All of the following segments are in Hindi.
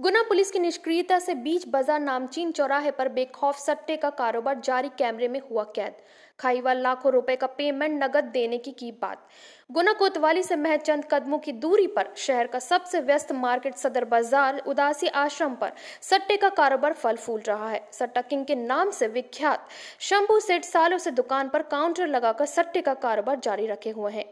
गुना पुलिस की निष्क्रियता से बीच बाज़ार नामचीन चौराहे पर बेखौफ सट्टे का कारोबार जारी कैमरे में हुआ कैद। खाईवाल लाखों रुपए का पेमेंट नगद देने की की बात। गुना कोतवाली से महज चंद कदमों की दूरी पर शहर का सबसे व्यस्त मार्केट सदर बाज़ार उदासी आश्रम पर सट्टे का कारोबार फल फूल रहा है। सट्टा किंग के नाम से विख्यात शंभू सेठ सालों से दुकान पर काउंटर लगाकर सट्टे का कारोबार जारी रखे हुए हैं।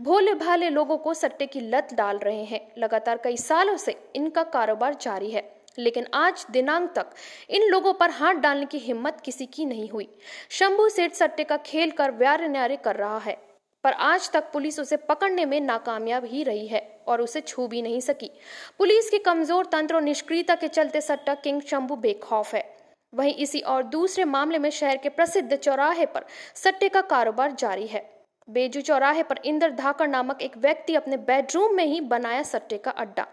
भोले भाले लोगों को सट्टे की लत डाल रहे हैं। लगातार कई सालों से इनका कारोबार जारी है। लेकिन आज दिनांक तक इन लोगों पर हाथ डालने की हिम्मत किसी की नहीं हुई। शंभू सेठ सट्टे का खेल कर व्यार न्यारे कर रहा है, पर आज तक पुलिस उसे पकड़ने में नाकामयाब ही रही है और उसे छू भी नहीं सकी। पुलिस के कमज़ोर तंत्र और निष्क्रियता के चलते सट्टा किंग शंभू बेखौफ है। वहीं इसी और दूसरे मामले में शहर के प्रसिद्ध चौराहे पर सट्टे का कारोबार जारी है। बेजू चौराहे पर इंदर धाकर नामक एक व्यक्ति अपने बेडरूम में ही बनाया सट्टे का अड्डा।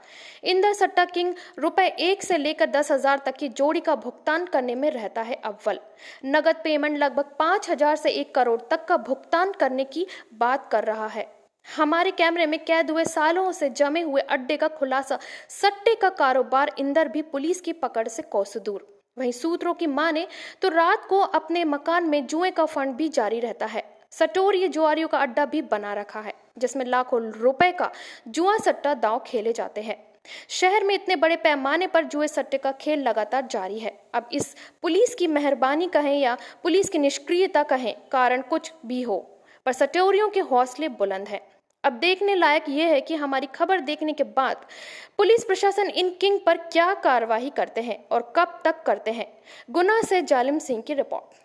इंदर सट्टा किंग रुपए एक से लेकर दस हज़ार तक की जोड़ी का भुगतान करने में रहता है अव्वल। नगद पेमेंट लगभग पाँच हज़ार से एक करोड़ तक का भुगतान करने की बात कर रहा है। हमारे कैमरे में कैद हुए सालों से जमे हुए अड्डे का खुलासा, सट्टे का कारोबार इंदर भी पुलिस की पकड़ से कौस दूर वहीं सूत्रों की माने तो रात को अपने मकान में जुए का फंड भी जारी रहता है। सटोर ये जुआरियों का अड्डा भी बना रखा है, जिसमें लाखों रुपए का जुआ सट्टा दांव खेले जाते हैं। शहर में इतने बड़े पैमाने पर जुए सट्टे का खेल लगातार जारी है। अब इस पुलिस की मेहरबानी कहें या पुलिस की निष्क्रियता कहें, कारण कुछ भी हो, पर सटोरियों के हौसले बुलंद हैं। अब देखने लायक यह है कि हमारी खबर देखने के बाद पुलिस प्रशासन इन किंग पर क्या कार्रवाई करते हैं और कब तक करते हैं। गुना से जालिम सिंह की रिपोर्ट।